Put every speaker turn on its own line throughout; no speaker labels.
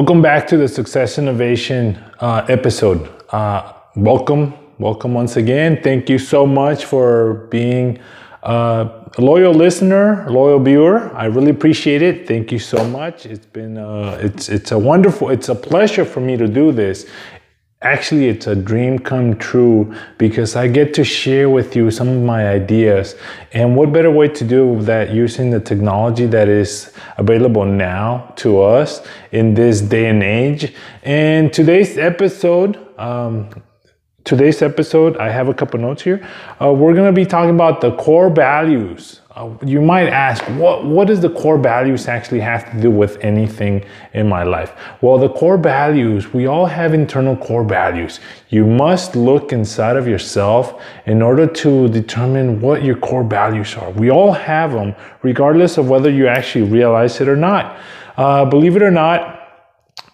Welcome back to the Success Innovation uh, episode. Uh, welcome, welcome once again. Thank you so much for being uh, a loyal listener, loyal viewer. I really appreciate it. Thank you so much. It's been uh, it's it's a wonderful, it's a pleasure for me to do this. Actually, it's a dream come true because I get to share with you some of my ideas. And what better way to do that using the technology that is available now to us in this day and age? And today's episode, um, today's episode, I have a couple notes here. Uh, we're going to be talking about the core values uh, you might ask, what, what does the core values actually have to do with anything in my life? Well, the core values, we all have internal core values. You must look inside of yourself in order to determine what your core values are. We all have them, regardless of whether you actually realize it or not. Uh, believe it or not,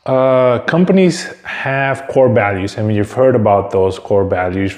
uh, companies have core values. I mean, you've heard about those core values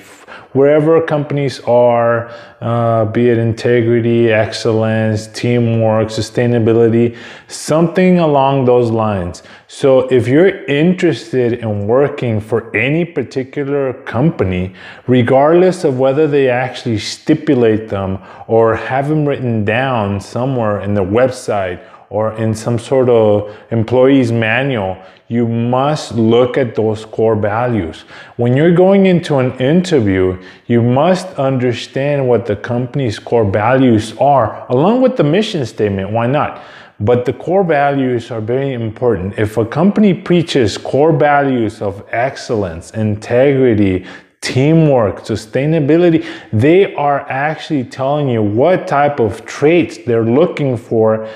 wherever companies are, uh, be it integrity, excellence, teamwork, sustainability, something along those lines. So if you're interested in working for any particular company, regardless of whether they actually stipulate them or have them written down somewhere in the website or in some sort of employee's manual, you must look at those core values. When you're going into an interview, you must understand what the company's core values are, along with the mission statement. Why not? But the core values are very important. If a company preaches core values of excellence, integrity, teamwork, sustainability, they are actually telling you what type of traits they're looking for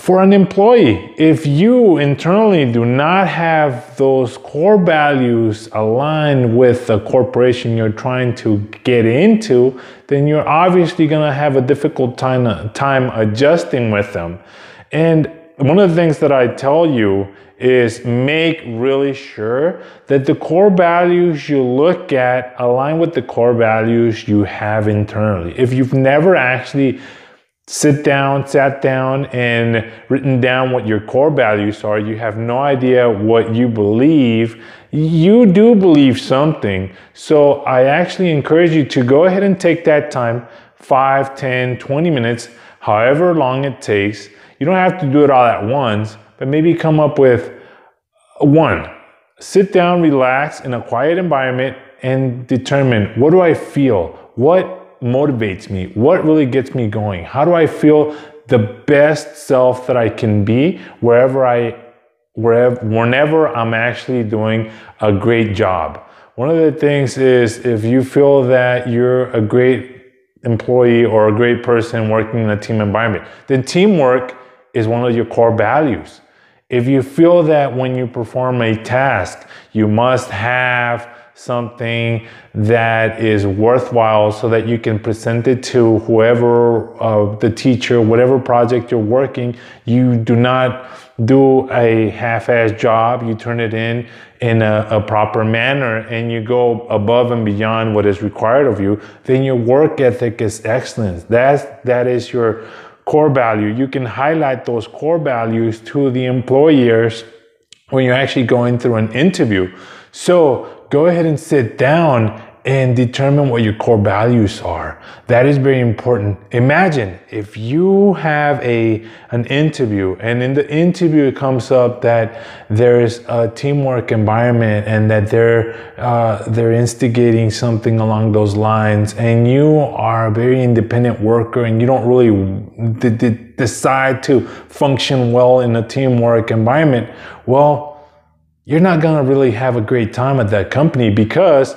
for an employee, if you internally do not have those core values aligned with the corporation you're trying to get into, then you're obviously going to have a difficult time, time adjusting with them. And one of the things that I tell you is make really sure that the core values you look at align with the core values you have internally. If you've never actually sit down, sat down, and written down what your core values are, you have no idea what you believe. You do believe something. So I actually encourage you to go ahead and take that time 5, 10, 20 minutes, however long it takes. You don't have to do it all at once, but maybe come up with one. Sit down, relax in a quiet environment, and determine what do I feel? What motivates me? What really gets me going? How do I feel the best self that I can be wherever I wherever whenever I'm actually doing a great job? One of the things is if you feel that you're a great employee or a great person working in a team environment, then teamwork is one of your core values. If you feel that when you perform a task, you must have something that is worthwhile so that you can present it to whoever uh, the teacher whatever project you're working. You do not do a half-ass job. You turn it in in a, a, proper manner and you go above and beyond what is required of you. Then your work ethic is excellent. That's that is your core value. You can highlight those core values to the employers when you're actually going through an interview. So go ahead and sit down and determine what your core values are. That is very important. Imagine if you have a an interview and in the interview it comes up that there's a teamwork environment and that they're uh, they're instigating something along those lines and you are a very independent worker and you don't really d- d- decide to function well in a teamwork environment. Well, you're not going to really have a great time at that company because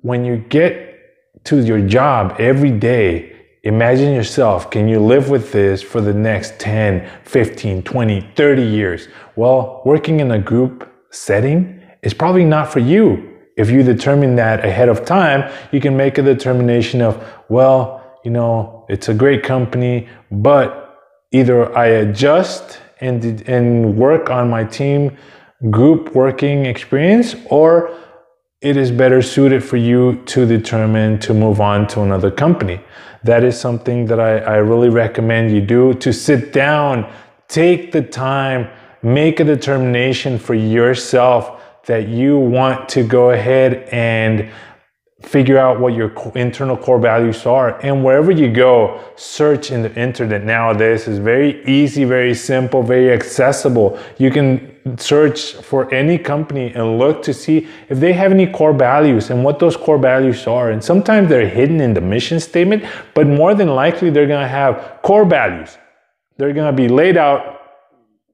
when you get to your job every day, imagine yourself, can you live with this for the next 10, 15, 20, 30 years? Well, working in a group setting is probably not for you. If you determine that ahead of time, you can make a determination of, well, you know, it's a great company, but either I adjust and, and work on my team group working experience or it is better suited for you to determine to move on to another company. That is something that I, I really recommend you do to sit down, take the time, make a determination for yourself that you want to go ahead and figure out what your internal core values are and wherever you go search in the internet. Nowadays is very easy very simple very accessible. You can search for any company and look to see if they have any core values and what those core values are. And sometimes they're hidden in the mission statement but more than likely they're going to have core values. They're going to be laid out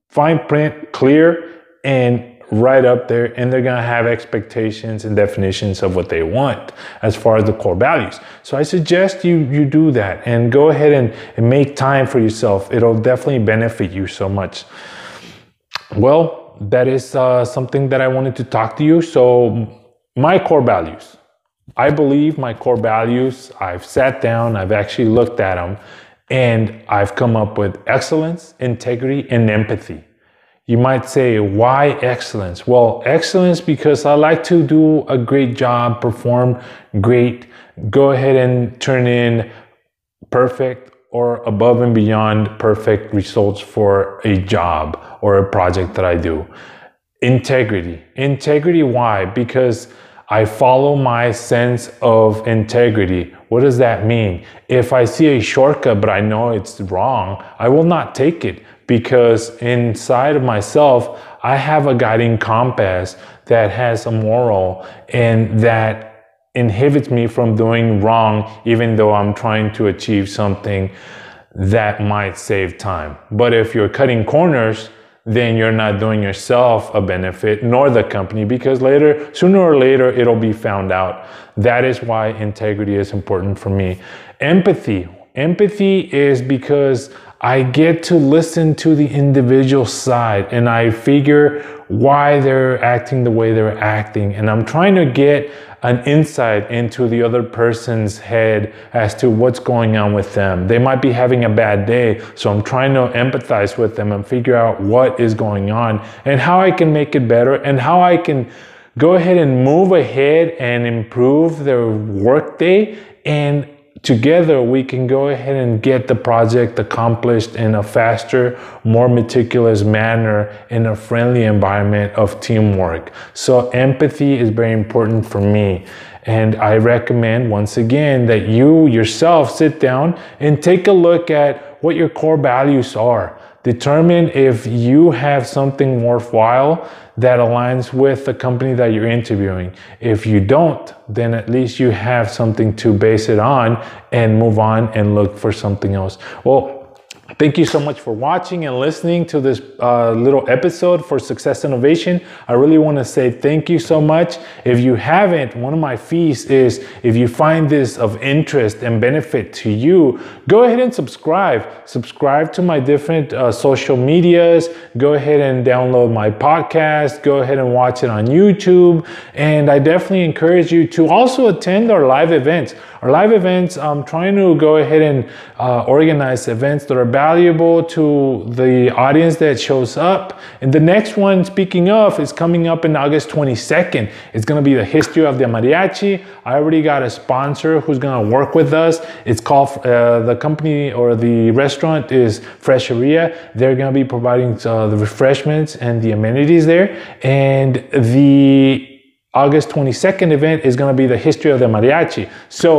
fine print clear and right up there and they're going to have expectations and definitions of what they want as far as the core values. So i suggest you you do that and go ahead and, and make time for yourself. It'll definitely benefit you so much. Well that is uh, something that i wanted to talk to you. So my core values. I believe my core values i've sat down i've actually looked at them and i've come up with excellence integrity and empathy you might say, why excellence? Well, excellence because I like to do a great job, perform great, go ahead and turn in perfect or above and beyond perfect results for a job or a project that I do. Integrity. Integrity, why? Because I follow my sense of integrity. What does that mean? If I see a shortcut but I know it's wrong, I will not take it because inside of myself, I have a guiding compass that has a moral and that inhibits me from doing wrong, even though I'm trying to achieve something that might save time. But if you're cutting corners, then you're not doing yourself a benefit nor the company because later, sooner or later, it'll be found out. That is why integrity is important for me. Empathy. Empathy is because I get to listen to the individual side and I figure why they're acting the way they're acting. And I'm trying to get an insight into the other person's head as to what's going on with them. They might be having a bad day, so I'm trying to empathize with them and figure out what is going on and how I can make it better and how I can go ahead and move ahead and improve their workday and together we can go ahead and get the project accomplished in a faster, more meticulous manner in a friendly environment of teamwork. So empathy is very important for me. And I recommend once again that you yourself sit down and take a look at what your core values are. Determine if you have something worthwhile that aligns with the company that you're interviewing. If you don't, then at least you have something to base it on and move on and look for something else. Well, Thank you so much for watching and listening to this uh, little episode for Success Innovation. I really want to say thank you so much. If you haven't, one of my fees is if you find this of interest and benefit to you, go ahead and subscribe. Subscribe to my different uh, social medias. Go ahead and download my podcast. Go ahead and watch it on YouTube. And I definitely encourage you to also attend our live events. Our live events, I'm trying to go ahead and uh, organize events that are valuable to the audience that shows up. And the next one, speaking of, is coming up in August 22nd. It's going to be the history of the mariachi. I already got a sponsor who's going to work with us. It's called, uh, the company or the restaurant is Fresheria. They're going to be providing uh, the refreshments and the amenities there. And the August 22nd event is going to be the history of the mariachi. So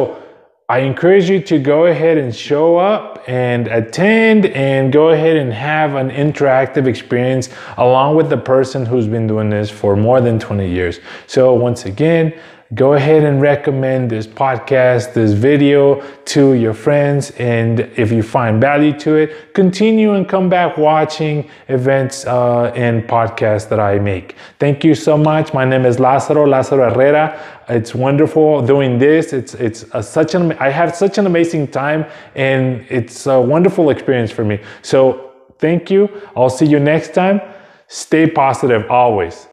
I encourage you to go ahead and show up and attend and go ahead and have an interactive experience along with the person who's been doing this for more than 20 years. So once again, go ahead and recommend this podcast, this video to your friends. And if you find value to it, continue and come back watching events uh, and podcasts that I make. Thank you so much. My name is Lazaro, Lazaro Herrera. It's wonderful doing this. It's, it's a, such an, I have such an amazing time and it's a wonderful experience for me. So thank you. I'll see you next time. Stay positive always.